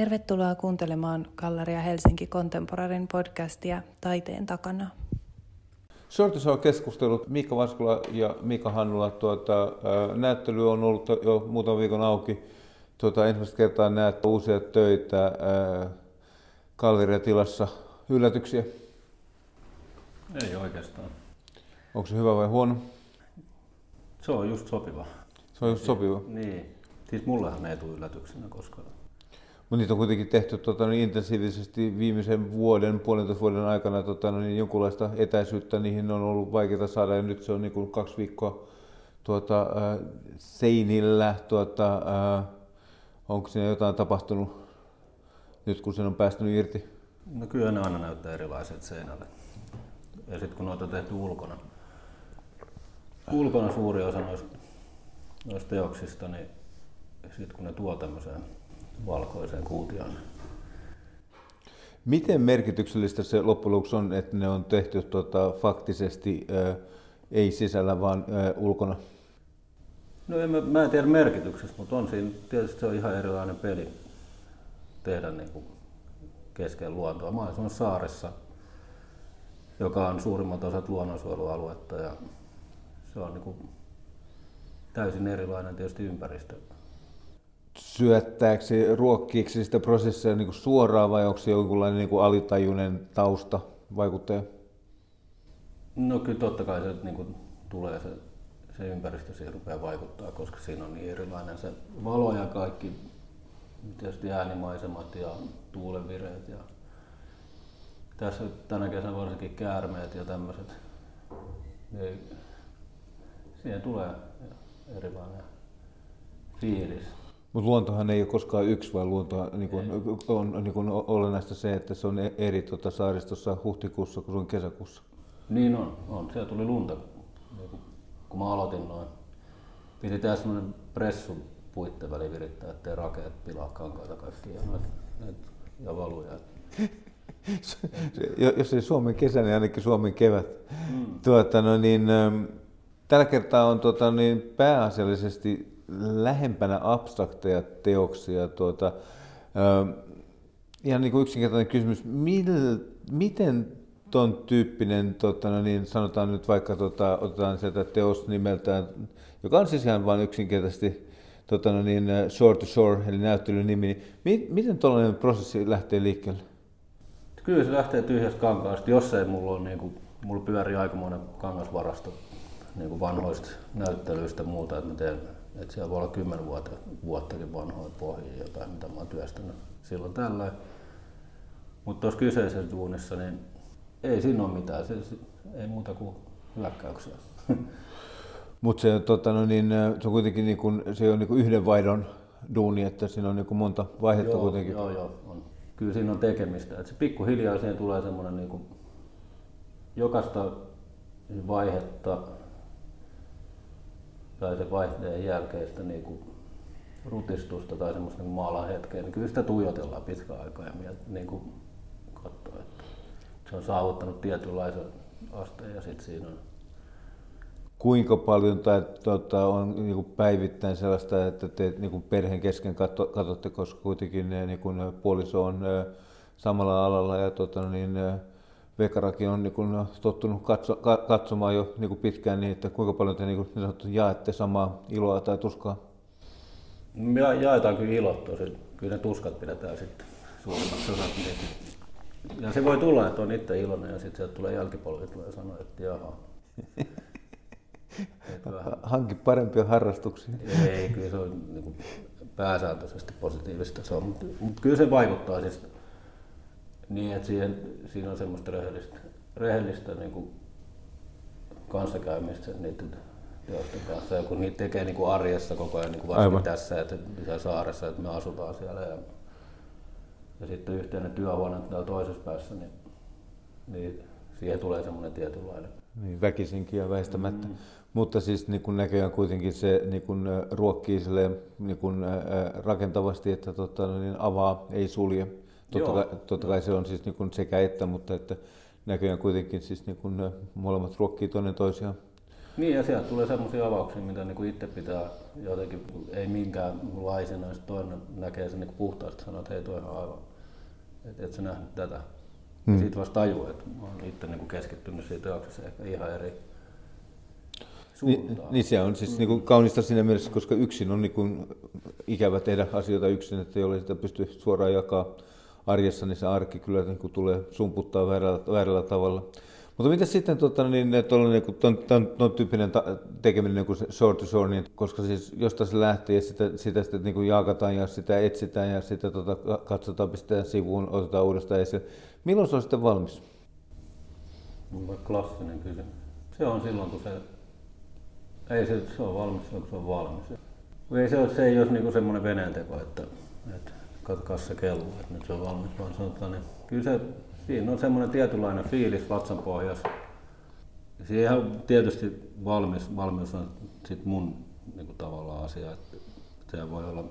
Tervetuloa kuuntelemaan Galleria Helsinki Contemporarin podcastia Taiteen takana. Sortus on keskustellut Miikka Vaskula ja Mika Hannula. Tuota, näyttely on ollut jo muutaman viikon auki. Tuota, ensimmäistä kertaa näet uusia töitä galleriatilassa. Yllätyksiä? Ei oikeastaan. Onko se hyvä vai huono? Se on just sopiva. Se on just sopiva? Niin. Siis mullehan ei tule yllätyksenä koskaan. Mutta niitä on kuitenkin tehty tota, niin intensiivisesti viimeisen vuoden, puolentoista vuoden aikana tota, niin jonkunlaista etäisyyttä niihin on ollut vaikeaa saada ja nyt se on niin kuin kaksi viikkoa tuota, äh, seinillä. Tuota, äh, onko siinä jotain tapahtunut nyt kun sen on päästynyt irti? No kyllä ne aina näyttää erilaiset seinälle. Ja sitten kun noita on tehty ulkona, ulkona suuri osa noista, noista teoksista, niin sitten kun ne tuo tämmöiseen valkoiseen kuutioon. Miten merkityksellistä se loppujen lopuksi on, että ne on tehty tuota, faktisesti ää, ei sisällä, vaan ää, ulkona? No en, mä, mä en tiedä merkityksestä, mutta on siinä, tietysti se on ihan erilainen peli tehdä niin kuin keskellä luontoa. Mä olen saaressa, joka on suurimmat osat luonnonsuojelualuetta ja se on niin kuin täysin erilainen tietysti ympäristö ruokkiiko se sitä prosessia niin suoraan vai onko se jonkunlainen niin alitajuinen tausta vaikuttaja? No kyllä totta kai se niin kuin tulee se, se ympäristö siihen rupeaa vaikuttaa, koska siinä on niin erilainen se valo ja kaikki tietysti äänimaisemat ja tuulenvireet ja tässä tänä kesänä varsinkin käärmeet ja tämmöiset, niin siihen tulee erilainen fiilis. Mutta luontohan ei ole koskaan yksi, vaan luonto niin kun, on niin kun olennaista se, että se on e- eri tuota, saaristossa huhtikuussa kuin kesäkuussa. Niin on, on. Siellä tuli lunta, kun mä aloitin noin. Piti tehdä semmoinen pressu puitten väliin virittää, ettei rakeet pilaa kankaita kaikkia ja, noit, noit, ja valuja. Jos ei Suomen kesä, niin ainakin Suomen kevät. Mm. Tuota, no niin, tällä kertaa on tuota, niin pääasiallisesti lähempänä abstrakteja teoksia. Tuota, ihan niin kuin yksinkertainen kysymys, mil, miten tuon tyyppinen, tota, no niin, sanotaan nyt vaikka, tota, otetaan sieltä teos nimeltään, joka on siis ihan vain yksinkertaisesti tota, no niin, Shore to Shore, eli näyttelyn nimi, niin mi, miten tuollainen prosessi lähtee liikkeelle? Kyllä se lähtee tyhjästä kankaasta, jos ei mulla ole, niin kuin, mulla pyörii aikamoinen kangasvarasto niin kuin vanhoista näyttelyistä ja muuta, että mä teen että siellä voi olla kymmenen vuotta, vuottakin vanhoja pohjia, jotain mitä mä oon työstänyt silloin tällä. Mutta tuossa kyseisessä duunissa, niin ei siinä ole mitään, se, se, ei muuta kuin hyökkäyksiä. Mutta se, tota, no niin, se on kuitenkin niin kun, se on niin yhden vaihdon duuni, että siinä on niin monta vaihetta joo, kuitenkin. Joo, joo, on. Kyllä siinä on tekemistä. Et se pikkuhiljaa siihen tulee semmoinen niin kuin, jokaista vaihetta tai se vaihteen jälkeistä niin kuin rutistusta tai semmoista niin maalan hetkeä, niin kyllä sitä tuijotellaan pitkään aikaa ja miet, niin kuin katsoo, että se on saavuttanut tietynlaisen asteen ja sitten siinä on Kuinka paljon tai, tuota, on niin kuin päivittäin sellaista, että te niin kuin perheen kesken katsotte, koska kuitenkin niin kuin puoliso on samalla alalla ja tuota, niin, Vekarakin on niin kuin tottunut katso, katsomaan jo niin kuin pitkään niin, että kuinka paljon te niin kuin, niin sanottu, jaette samaa iloa tai tuskaa? Me jaetaan kyllä ilot tosi. Kyllä ne tuskat pidetään sitten suurimmaksi osaksi. Ja se voi tulla, että on itse iloinen ja sitten sieltä tulee jälkipolvi ja sanoo, että jaha. Hanki parempia harrastuksia. Ei, kyllä se on niin kuin pääsääntöisesti positiivista. Se on, mutta, mutta kyllä se vaikuttaa siis niin, että siihen, siinä on semmoista rehellistä, rehellistä niin kuin kanssakäymistä niiden teosten kanssa. Ja kun niitä tekee niin kuin arjessa koko ajan, niin kuin varsinkin Aivan. tässä, että siellä saaressa, että me asutaan siellä ja, ja sitten yhteinen työhuone täällä toisessa päässä, niin, niin siihen tulee semmoinen tietynlainen. Niin, väkisinkin ja väistämättä. Mm. Mutta siis niin kun näköjään kuitenkin se niin kun, ruokkii niin kun, rakentavasti, että tota, no niin avaa, ei sulje. Totta, kai, totta kai se on siis niin kuin sekä että, mutta että näköjään kuitenkin siis niin kuin molemmat ruokkii toinen toisiaan. Niin ja sieltä tulee semmoisia avauksia, mitä niin itse pitää jotenkin, ei minkäänlaisena, jos toinen näkee sen niin puhtaasti sanoo, että hei toi ihan aivan, että et sä nähnyt tätä. Hmm. Siitä vasta tajuu, että mä oon itse niin keskittynyt siitä teoksessa ehkä ihan eri niin, niin se on siis niin kuin kaunista siinä mielessä, koska yksin on niin kuin ikävä tehdä asioita yksin, että jolle sitä pystyy suoraan jakaa arjessa, niin se arki kyllä niin kuin tulee sumputtaa väärällä, väärällä tavalla. Mutta mitä sitten tota, niin, niin kuin, ton, ton, ton tyyppinen ta- tekeminen niin kuin short to shore, niin, koska siis jostain se lähtee ja sitä, sitä sitten niin kuin jaakataan ja sitä etsitään ja sitä tota, katsotaan, pistetään sivuun, otetaan uudestaan esille. Milloin se on sitten valmis? Klassinen kysymys. Se on silloin, kun se ei se, se on valmis silloin, kun se on valmis. Ei se, ole, se ole niinku semmoinen veneen teko, että, että katsokaa se kello, että nyt se on valmis, vaan sanotaan, niin kyllä se, siinä on semmoinen tietynlainen fiilis vatsan pohjassa. Siihen on tietysti valmis, valmius on sit mun niin kuin tavallaan asia, että se voi olla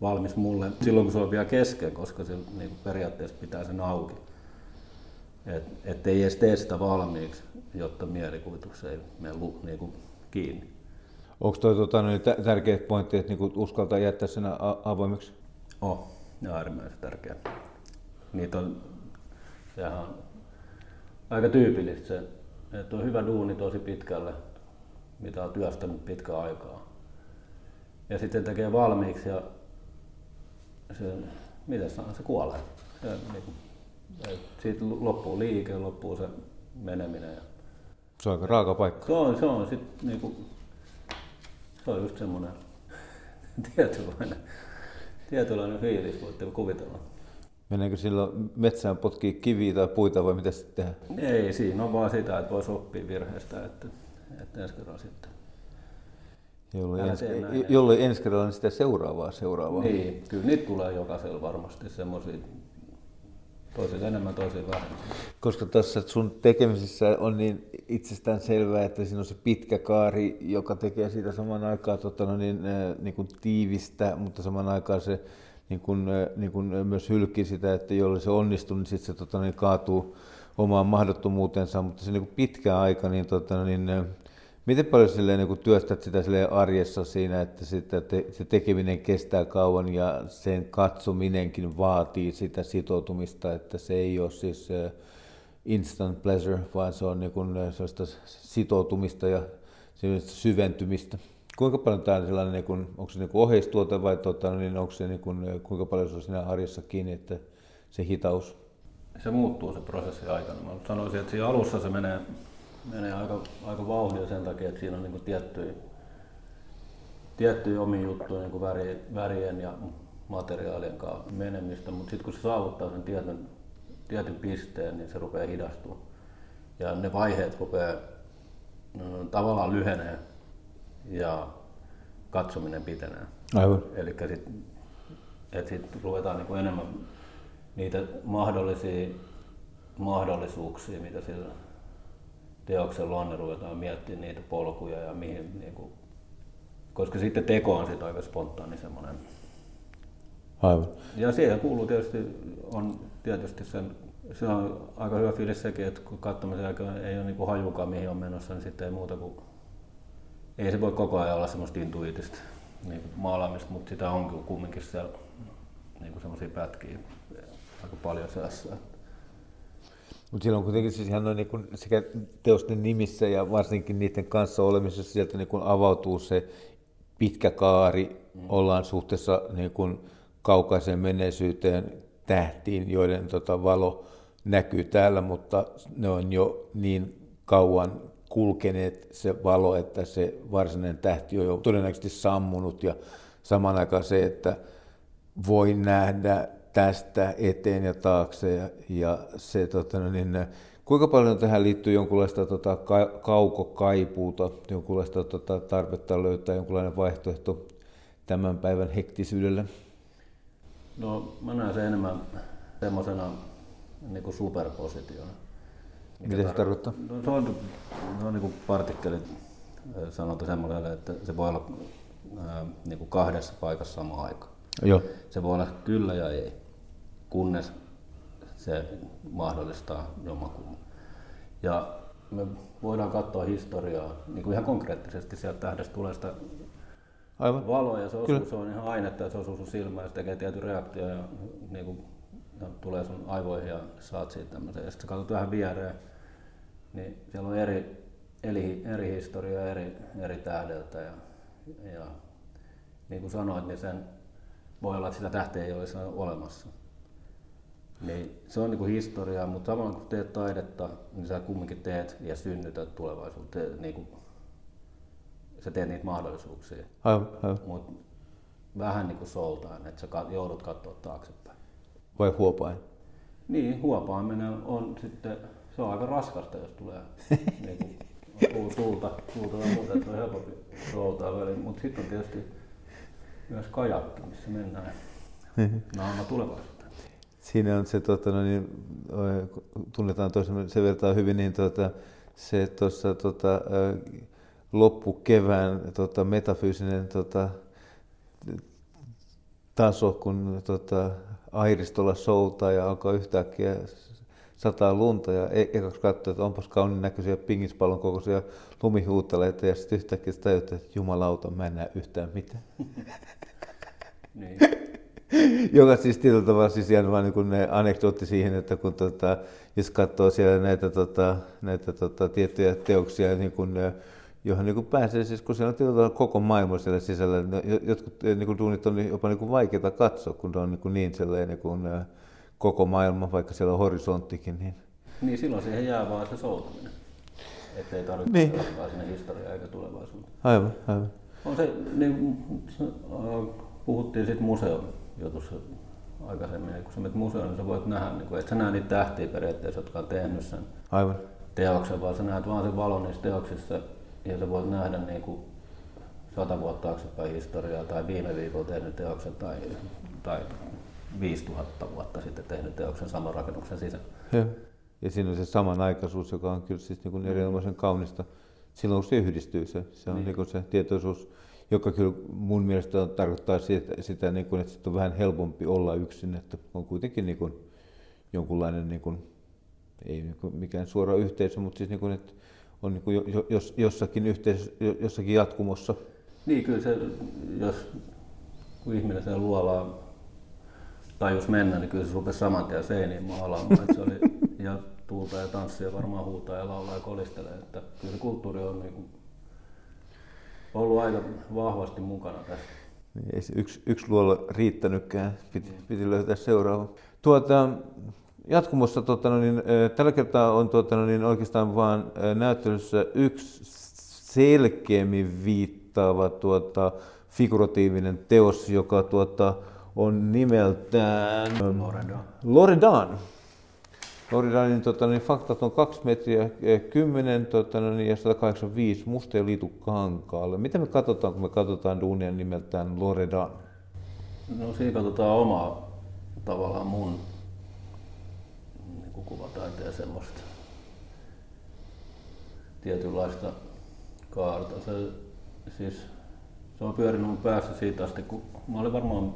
valmis mulle silloin, kun se on vielä kesken, koska se niin kuin periaatteessa pitää sen auki. Et, ei edes tee sitä valmiiksi, jotta mielikuvitus ei mene niin kuin kiinni. Onko tuo tota, niin tärkeä pointti, että niinku uskaltaa jättää sen avoimeksi? Oh, ja äärimmäisen tärkeä. Niitä on, sehän on aika tyypillistä se, että on hyvä duuni tosi pitkälle, mitä on työstänyt pitkä aikaa. Ja sitten tekee valmiiksi ja se, miten sanon, se kuolee. Se, niin kuin, siitä loppuu liike, loppuu se meneminen. Ja se on aika raaka paikka. Se on, se on sit niinku, se on just semmoinen tietynlainen, tietynlainen fiilis, voitte kuvitella. Meneekö silloin metsään potkii kiviä tai puita vai mitä sitten tehdään? Ei, siinä on vaan sitä, että voisi oppia virheestä, että, että ensi kerralla sitten. Jolloin ensi, jolloin ensi kerralla niin sitä seuraavaa seuraavaa. Niin, kyllä niitä tulee jokaisella varmasti semmoisia toisille enemmän, toisille vähemmän. Koska tuossa sun tekemisissä on niin itsestään selvää, että siinä on se pitkä kaari, joka tekee siitä saman aikaan tota, no niin, niin kuin tiivistä, mutta saman aikaan se niin kuin, niin kuin myös hylkii sitä, että jolle se onnistuu, niin sitten se tota, niin kaatuu omaan mahdottomuutensa, mutta se niin kuin pitkä aika, niin, tota, niin Miten paljon silleen, niin työstät sitä silleen arjessa siinä, että sitä te, se tekeminen kestää kauan ja sen katsominenkin vaatii sitä sitoutumista, että se ei ole siis instant pleasure, vaan se on niin sellaista sitoutumista ja syventymistä. Kuinka paljon tämä on sellainen, niin kuin, onko se niin oheistuote vai tota, niin onko se niin kuin, kuinka paljon se on siinä arjessa kiinni, että se hitaus? Se muuttuu se prosessi aikana. Mä sanoisin, että siinä alussa se menee menee aika, aika vauhdia sen takia, että siinä on niin tiettyjä, tiettyjä omia juttuja niin väri, värien ja materiaalien kanssa menemistä, mutta sitten kun se saavuttaa sen tietyn, tietyn pisteen, niin se rupeaa hidastumaan. Ja ne vaiheet rupeaa no, tavallaan lyhenee ja katsominen pitenee. Aivan. Eli sitten sit ruvetaan niin enemmän niitä mahdollisia mahdollisuuksia, mitä sillä teoksen luonne ruvetaan miettimään niitä polkuja ja mihin, niin kuin, koska sitten teko on sitten aika spontaani semmoinen. Aivan. Ja siihen kuuluu tietysti, on tietysti sen, se on aika hyvä fiilis sekin, että kun katsomisen jälkeen ei ole niin kuin hajukaan mihin on menossa, niin sitten ei muuta kuin, ei se voi koko ajan olla semmoista intuitista niin maalaamista, mutta sitä on kumminkin siellä niin kuin semmoisia pätkiä aika paljon seassa. Mutta silloin kuitenkin siis ihan niin kuin sekä teosten nimissä ja varsinkin niiden kanssa olemisessa sieltä niin kuin avautuu se pitkä kaari, mm. ollaan suhteessa niin kuin kaukaiseen menneisyyteen tähtiin, joiden tota, valo näkyy täällä, mutta ne on jo niin kauan kulkeneet se valo, että se varsinainen tähti on jo todennäköisesti sammunut ja saman aikaan se, että voi nähdä tästä eteen ja taakse. Ja, ja se, tota, no niin, kuinka paljon tähän liittyy jonkunlaista tota, ka, kaukokaipuuta, jonkunlaista tota, tarvetta löytää jonkunlainen vaihtoehto tämän päivän hektisyydelle? No mä näen sen enemmän semmoisena niin superpositiona. Mitä se tarkoittaa? No, se on, se on niin kuin partikkelit sanotaan semmoiselle, että se voi olla ää, niin kuin kahdessa paikassa samaan aikaan. Joo. Se voi olla kyllä ja ei, kunnes se mahdollistaa jommankumman. Ja me voidaan katsoa historiaa niin kuin ihan konkreettisesti sieltä tähdestä tulee sitä Aivan. valoa ja se osuu, se on ihan ainetta ja se osuu sun silmään ja se tekee tietyn reaktio ja, niin kuin, ja tulee sun aivoihin ja saat siitä tämmöisen. Ja sitten katsot vähän viereen, niin siellä on eri, eri, eri historia eri, eri tähdeltä ja, ja niin kuin sanoit, niin sen voi olla, että sitä tähteä ei olisi olemassa. Niin se on niin kuin historiaa, mutta samalla kun teet taidetta, niin sä kumminkin teet ja synnytät tulevaisuutta. Niin kuin, sä teet niitä mahdollisuuksia. Aivan, aivan. Mutta vähän niin kuin soltaan, että sä joudut katsoa taaksepäin. Vai huopain? Niin, huopaaminen on sitten, se on aika raskasta, jos tulee niin kuin, tuulta, tuulta ja muuta, että on helpompi soutaa väliin. Mutta sitten on tietysti myös kajakki, missä mennään naama tulevaisuuteen. Siinä on se, tota, no niin, tunnetaan toisen sen verran hyvin, niin tota, se tuossa tota, loppukevään tota, metafyysinen tota, taso, kun tota, airistolla soutaa ja alkaa yhtäkkiä sataa lunta ja e- ekaksi katsoi, että onpas kaunin näköisiä pingispallon kokoisia lumihuutaleita ja sitten yhtäkkiä tajutti, että jumalauta, mä en näe yhtään mitään. niin. Joka siis tietyllä tavalla siis ihan vain niin ne anekdootti siihen, että kun tota, jos katsoo siellä näitä, tota, näitä tota, tiettyjä teoksia, niin kun, johon niin pääsee, siis kun siellä on tietyllä koko maailma siellä sisällä, niin jotkut niin kuin, duunit on jopa niin kuin vaikeita katsoa, kun on niin, kuin niin sellainen niin kuin, koko maailma, vaikka siellä on horisonttikin. Niin, niin silloin siihen jää vaan se soutaminen. Että ei tarvitse niin. sinne historiaa eikä tulevaisuuteen. Aivan, aivan. On se, niin, puhuttiin sitten museon jutussa aikaisemmin, kun sä menet museoon, niin sä voit nähdä, niin kun, et sä näe niitä tähtiä periaatteessa, jotka on tehnyt sen Aivan. teoksen, vaan sä näet vaan sen valon niissä teoksissa ja sä voit nähdä niin kuin sata vuotta taaksepäin historiaa tai viime viikolla tehnyt teoksen tai, tai 5000 vuotta sitten tehnyt teoksen saman rakennuksen sisällä. Ja, ja siinä on se samanaikaisuus, joka on kyllä siis niin kuin erinomaisen kaunista silloin, kun se yhdistyy. Se, se on niin. Niin kuin se tietoisuus joka kyllä mun mielestä tarkoittaa sitä, sitä niin kuin, että on vähän helpompi olla yksin, että on kuitenkin niin kuin jonkunlainen, niin kuin, ei niin kuin mikään suora yhteisö, mutta siis niin kuin, että on niin kuin jos, jossakin, yhteisö, jossakin jatkumossa. Niin, kyllä se, jos kun ihminen sen luolaan tajus mennä, niin kyllä se rupesi saman tien seiniin maalaamaan. Se oli, ja tuulta ja tanssia varmaan huutaa ja laulaa ja kolistelee. Että kyllä se kulttuuri on niin kuin ollut aika vahvasti mukana tässä. Niin, ei se yksi, yksi luola riittänytkään, piti, piti löytää seuraava. Tuota, jatkumossa tuota, no niin, tällä kertaa on tuota, no niin, oikeastaan vain näyttelyssä yksi selkeämmin viittaava tuota, figuratiivinen teos, joka tuota, on nimeltään Loredan. Loredan. Floridanin tota, niin faktat on 2 metriä 10 tota, niin, ja 185 musta ja liitu kankaalle. Mitä me katsotaan, kun me katsotaan duunia nimeltään Loredan? No siinä katsotaan omaa tavallaan mun niin kuvataiteen semmoista tietynlaista kaarta. Se, siis, se on pyörinyt mun päässä siitä asti, kun mä olin varmaan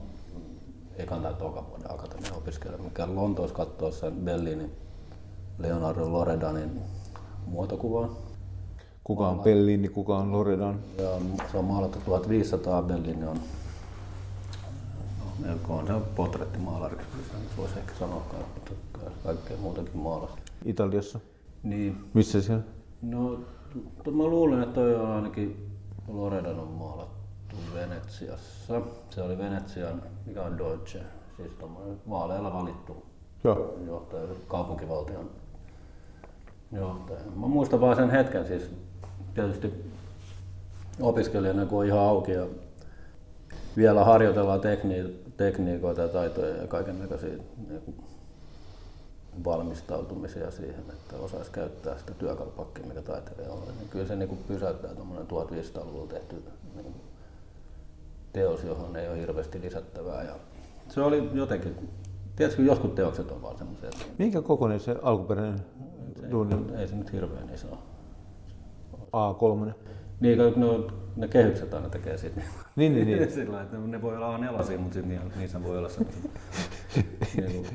ekan tai toka vuoden akatemian opiskelija, mikä Lontoossa katsoo sen Bellinin Leonardo Loredanin muotokuvaa. Kuka on Bellini, kuka on Loredan? Ja se on maalattu 1500, Bellini on no, on se on portrettimaalariksi, voisi ehkä sanoa, mutta kaikkea muutakin maalasta. Italiassa? Niin. Missä siellä? No, mä luulen, että toi on ainakin Loredan on maalattu Venetsiassa. Se oli Venetsian, mikä on Deutsche, siis vaaleilla valittu Joo. johtaja, kaupunkivaltion johtaja. Mä muistan vaan sen hetken siis tietysti opiskelijana, kun on ihan auki ja vielä harjoitellaan tekni- tekniikoita ja taitoja ja kaiken näköisiä niin valmistautumisia siihen, että osaisi käyttää sitä työkalupakkia, mikä taiteilija on. Niin kyllä se niin pysäyttää tuommoinen 1500-luvulla tehty niin teos, johon ei ole hirveästi lisättävää. Ja se oli jotenkin, tiedätkö, joskus teokset on vaan semmoisia. Minkä kokoinen se alkuperäinen duuni? Ei se nyt hirveän iso A3. Niin, no, ne kehykset aina tekee sitten. Niin, niin, niin. Sillä että ne voi olla nelosia, mutta sitten niissä voi olla semmoisia. niin,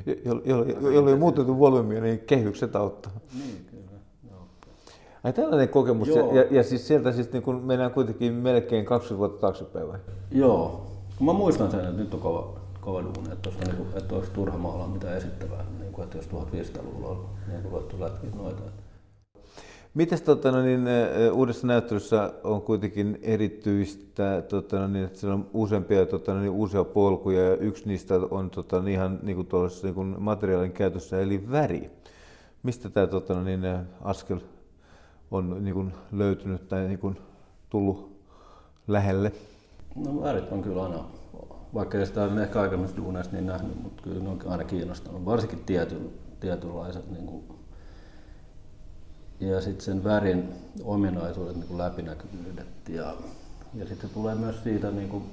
Jolla ei muutettu volyymia, niin kehykset auttaa. Niin, kyllä. No. Ai tällainen kokemus, Joo. ja, ja siis sieltä siis niin kun mennään kuitenkin melkein 20 vuotta taaksepäin vai? Joo. Mä muistan sen, että nyt on kova, kova duuni, että, tuossa, niin kuin, että olisi turha maalaa mitään esittävää, niin kuin, että jos 1500-luvulla on niin kuin luettu lätkiä noita. Mites tota, no niin, ö, uudessa näyttelyssä on kuitenkin erityistä, tota, no niin, että siellä on useampia tota, no niin, uusia polkuja ja yksi niistä on tota, niin ihan niin kuin tuollaisessa, niin kuin materiaalin käytössä eli väri. Mistä tämä tota, no niin, askel on niin kuin löytynyt tai niin kuin tullut lähelle? No värit on kyllä aina, vaikka ole ehkä aikaisemmissa duuneissa niin nähnyt, mutta kyllä ne on aina kiinnostanut, varsinkin tiety, tietynlaiset niin kuin, ja sitten sen värin ominaisuudet, niin kuin läpinäkyvyydet ja, ja sitten se tulee myös siitä, niin kuin,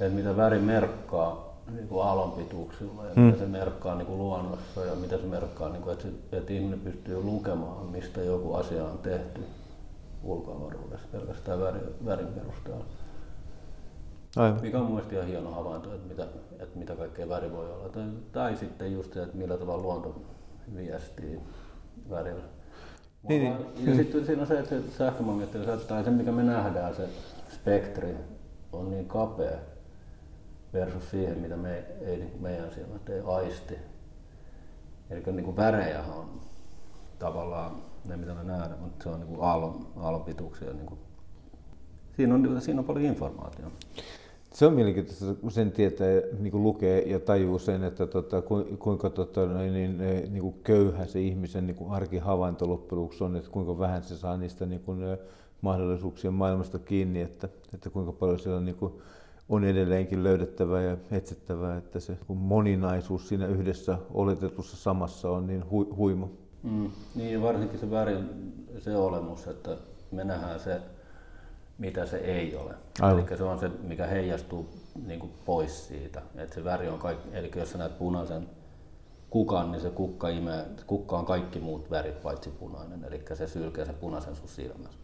että mitä väri merkkaa niin kuin aallonpituuksilla ja mm. mitä se merkkaa niin kuin luonnossa ja mitä se merkkaa, niin kuin, että, se, että ihminen pystyy lukemaan, mistä joku asia on tehty ulkoavaruudessa pelkästään värin, värin perusteella. Aivan. Mikä on mielestäni ihan hieno havainto, että mitä, että mitä kaikkea väri voi olla. Tai, tai sitten just se, että millä tavalla luonto viestii värillä. Niin, Ja niin. sitten siinä on se, että se sähkömagneettinen säteilyt, tai se mikä me nähdään, se spektri, on niin kapea versus siihen, mitä me ei niin kuin meidän silmät ei aisti. Eli niin kuin värejähän on tavallaan ne, mitä me nähdään, mutta se on niin kuin aallon, aallonpituuksia. Niin kuin. Siinä, on, siinä on paljon informaatiota. Se on mielenkiintoista, kun sen tietää, niin kuin lukee ja tajuu sen, että tota, ku- kuinka tota, noin, niin, eh, niin kuin köyhä se ihmisen niin kuin arkihavainto loppujen on, että kuinka vähän se saa niistä niin kuin, eh, mahdollisuuksien maailmasta kiinni, että, että kuinka paljon siellä niin kuin, on edelleenkin löydettävää ja etsittävää, että se moninaisuus siinä yhdessä oletetussa samassa on niin hu, huima. Mm. Niin, varsinkin se värin se olemus, että me nähdään se, mitä se ei ole. Aivan. Eli se on se, mikä heijastuu niin kuin pois siitä. Et se väri on kaikki, eli jos sä näet punaisen kukan, niin se kukka, imee, kukka on kaikki muut värit paitsi punainen. Eli se sylkee sen punaisen sun silmässä.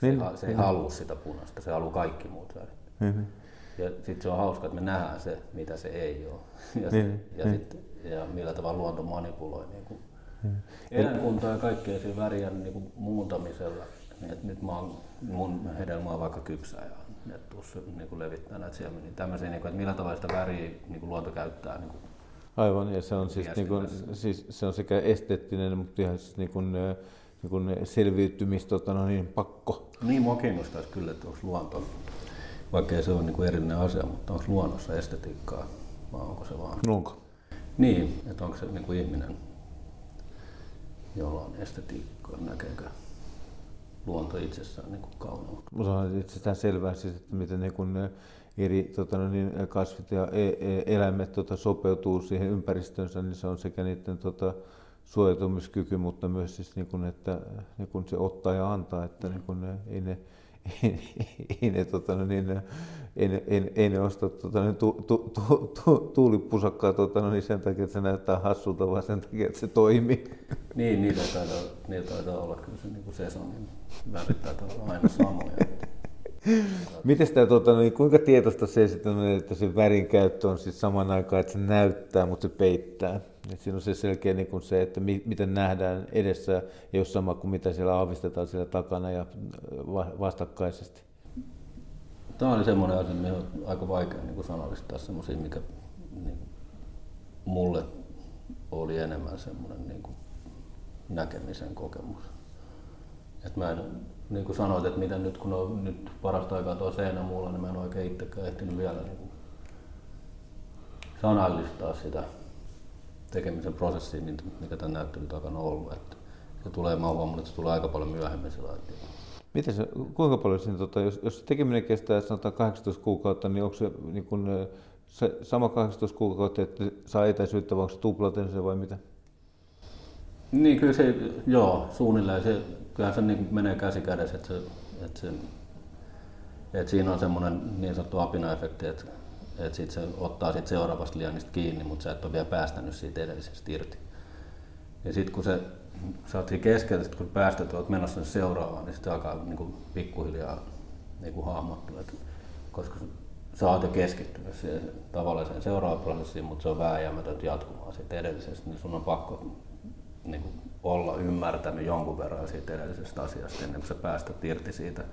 Se, Niin. se ei halua sitä punaista, se haluaa kaikki muut värit. Mm-hmm. Ja sitten se on hauska, että me nähdään se, mitä se ei ole. Ja, Niin, ja, niin. sit, ja millä tavalla luonto manipuloi niin kuin Mm. eläinkuntaa ja kaikkea siinä värien niin kuin muuntamisella. Niin, että nyt mä oon, mun hedelmä on vaikka kypsää ja nyt tuossa niin levittää näitä siemeniä. Niin tämmöisiä, niin kuin, että millä tavalla sitä väriä niin kuin luonto käyttää. Niin kuin, Aivan, ja se on, siis, niin kuin, siis, se on sekä esteettinen, mutta ihan siis niin kuin, niin kuin selviytymis, tota, no niin, pakko. niin mua kiinnostaisi kyllä, että onko luonto, vaikka se ole niin kuin erillinen asia, mutta onko luonnossa estetiikkaa vai onko se vaan Onko? Niin, että onko se niin kuin ihminen, jolla on estetiikkaa, näkeekö luonto itsessään niin kauneutta. Musta on itsestään selvää, siis, että miten niin kuin, eh, eri tota, no niin, kasvit ja e- e- eläimet tota, sopeutuu siihen ympäristönsä, niin se on sekä niiden tota, suojautumiskyky, mutta myös siis, niin kuin, että niin kuin se ottaa ja antaa, että niin kuin, ne, ei ne, ei, ei ne, tota, no niin, ei ei, ei ne osta tota, niin, tu, tu, tu, tu, tuulipusakkaa tota, no niin, sen takia, että se näyttää hassulta, vaan sen takia, että se toimii. Niin, niitä taitaa, niitä taitaa olla kyllä se niin kuin sesonin värit aina samoja. Miten tämä, tota, niin kuinka tietoista se että se värin käyttö on siis saman aikaan, että se näyttää, mutta se peittää? Et siinä on se selkeä niin kuin se, että mi, miten nähdään edessä, ei ole sama kuin mitä siellä aavistetaan siellä takana ja va- vastakkaisesti. Tämä oli semmoinen asia, mihin on aika vaikea niin sanallistaa semmoisia, mikä niin mulle oli enemmän semmoinen niin kuin, näkemisen kokemus. Et mä en, niin kuin sanoit, että mitä nyt kun on nyt parasta aikaa tuo seinä mulla, niin mä en oikein itsekään ehtinyt vielä niin kuin, sanallistaa sitä tekemisen prosessia, mikä tämän näyttelyn takana on ollut. Että se tulee, mä huomannut, että se tulee aika paljon myöhemmin lailla, että Miten se, kuinka paljon siinä, tota, jos, jos se tekeminen kestää sanotaan 18 kuukautta, niin onko se, niin kuin, ö, se sama 18 kuukautta, että saa etäisyyttä, vai onko se tuplaten se vai mitä? Niin kyllä se, joo, suunnilleen se, kyllähän se niin menee käsi kädessä, että, se, että, se, että siinä on semmoinen niin sanottu apinaefekti, että, että sit se ottaa sit seuraavasta lianista kiinni, mutta sä et ole vielä päästänyt siitä edellisestä irti. Ja sitten kun se, siinä keskellä, sit kun päästöt oot menossa seuraavaan, niin sitten alkaa niin kuin pikkuhiljaa niin kuin hahmottua, että, koska sä oot jo keskittynyt siihen tavallaan siihen seuraavaan prosessiin, mutta se on vääjäämätöntä jatkumaan siitä edellisestä, niin sun on pakko niin kuin olla ymmärtänyt jonkun verran siitä edellisestä asiasta ennen kuin sä päästät irti siitä,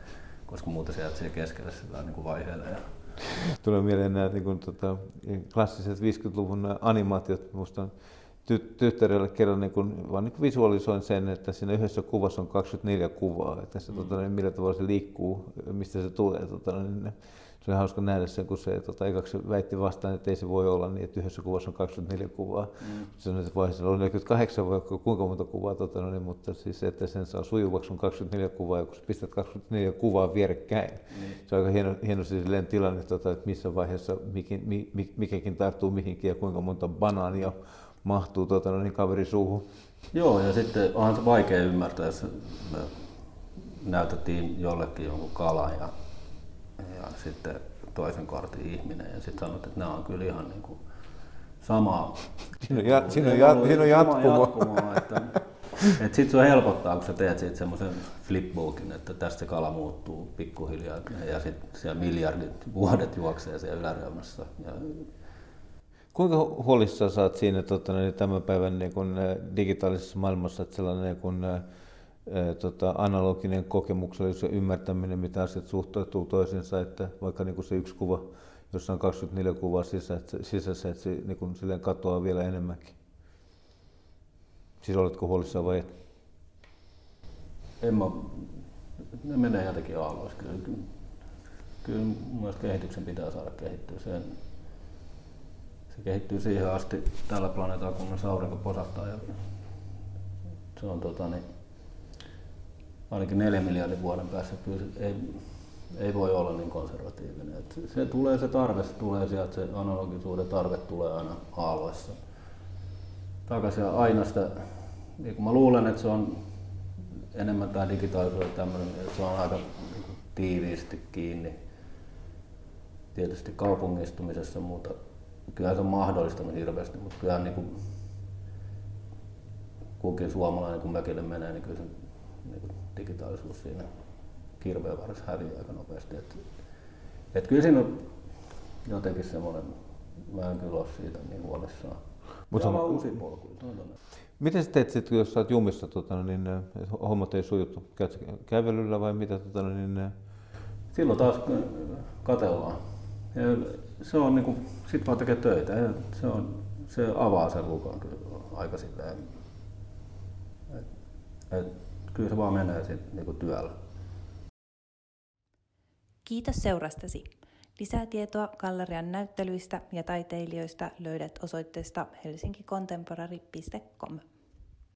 koska muuten se jää siihen keskelle sillä niin kuin vaiheelle. Tulee mieleen nämä niin kuin, tota, klassiset 50-luvun animaatiot. Musta ty- tyttärelle kerran niin kuin, vaan niin kuin visualisoin sen, että siinä yhdessä kuvassa on 24 kuvaa, että se, mm. tota, niin millä tavalla se liikkuu, mistä se tulee. Tota, niin, se oli hauska nähdä sen, kun se tota, ekaksi väitti vastaan, että ei se voi olla niin, että yhdessä kuvassa on 24 kuvaa. Mm. Sanoin, että vaiheessa on 48 vai kuinka monta kuvaa, tota, no, niin, mutta siis se, että sen saa sujuvaksi on 24 kuvaa, ja kun pistät 24 kuvaa vierekkäin, mm. se on aika hieno, hienosti silleen tilanne, tota, että missä vaiheessa mikin, mi, mi, mikäkin tarttuu mihinkin ja kuinka monta banaania mahtuu tota, no, niin kaveri suuhun. Joo, ja sitten onhan se vaikea ymmärtää, jos me näytettiin jollekin jonkun kalan ja ja sitten toisen kortin ihminen ja sitten sanot, että nämä on kyllä ihan niin kuin sama. Siinä on, ja, siinä on, ja, siinä on jatkumo. jatkumoa että, että sitten se helpottaa, kun sä teet siitä semmoisen flipbookin, että tästä kala muuttuu pikkuhiljaa ja sitten siellä miljardit vuodet juoksee siellä yläreunassa. Ja... Kuinka huolissaan saat siinä totta, niin tämän päivän niin kun, digitaalisessa maailmassa, että sellainen niin kun, tota, analoginen kokemuksellisuus ja ymmärtäminen, mitä asiat suhtautuu toisiinsa, että vaikka niin kuin se yksi kuva, jossa on 24 kuvaa sisässä, sisässä että se niin kuin silleen katoaa vielä enemmänkin. Siis oletko huolissaan vai et? En mä, ne menee jotenkin alas. Kyllä, kyllä, kyllä mun kehityksen pitää saada kehittyä. Sen, se kehittyy siihen asti tällä planeetalla, kun aurinko posahtaa. Ja se on tota, niin, ainakin neljä miljardin vuoden päässä ei, ei voi olla niin konservatiivinen. Et se tulee se tarve, se tulee sieltä, se analogisuuden tarve tulee aina aalloissa takaisin ja aina sitä, niin mä luulen, että se on enemmän tämä digitaalisuus tämmöinen, että se on aika niin tiiviisti kiinni tietysti kaupungistumisessa, mutta kyllä se on mahdollistanut hirveästi, mutta kyllä niin kuin, kukin suomalainen kun mökille menee, niin kyllä se niin kuin digitaalisuus siinä kirveen varressa häviää aika nopeasti. Et, et kyllä siinä on jotenkin semmoinen, mä en kyllä ole siitä niin huolissaan. Mutta on uusi polku. Miten sä teet sitten, jos sä oot jumissa, tota, niin, hommat ei sujuttu? Käyt kävelyllä vai mitä? Tota, niin, Silloin taas katellaan. Ja se on niinku, sit vaan tekee töitä ja se, on, se avaa sen lukon kyllä aika silleen. Et, et, kyllä se vaan menee sitten niinku työllä. Kiitos seurastasi. Lisää tietoa gallerian näyttelyistä ja taiteilijoista löydät osoitteesta helsinkicontemporary.com.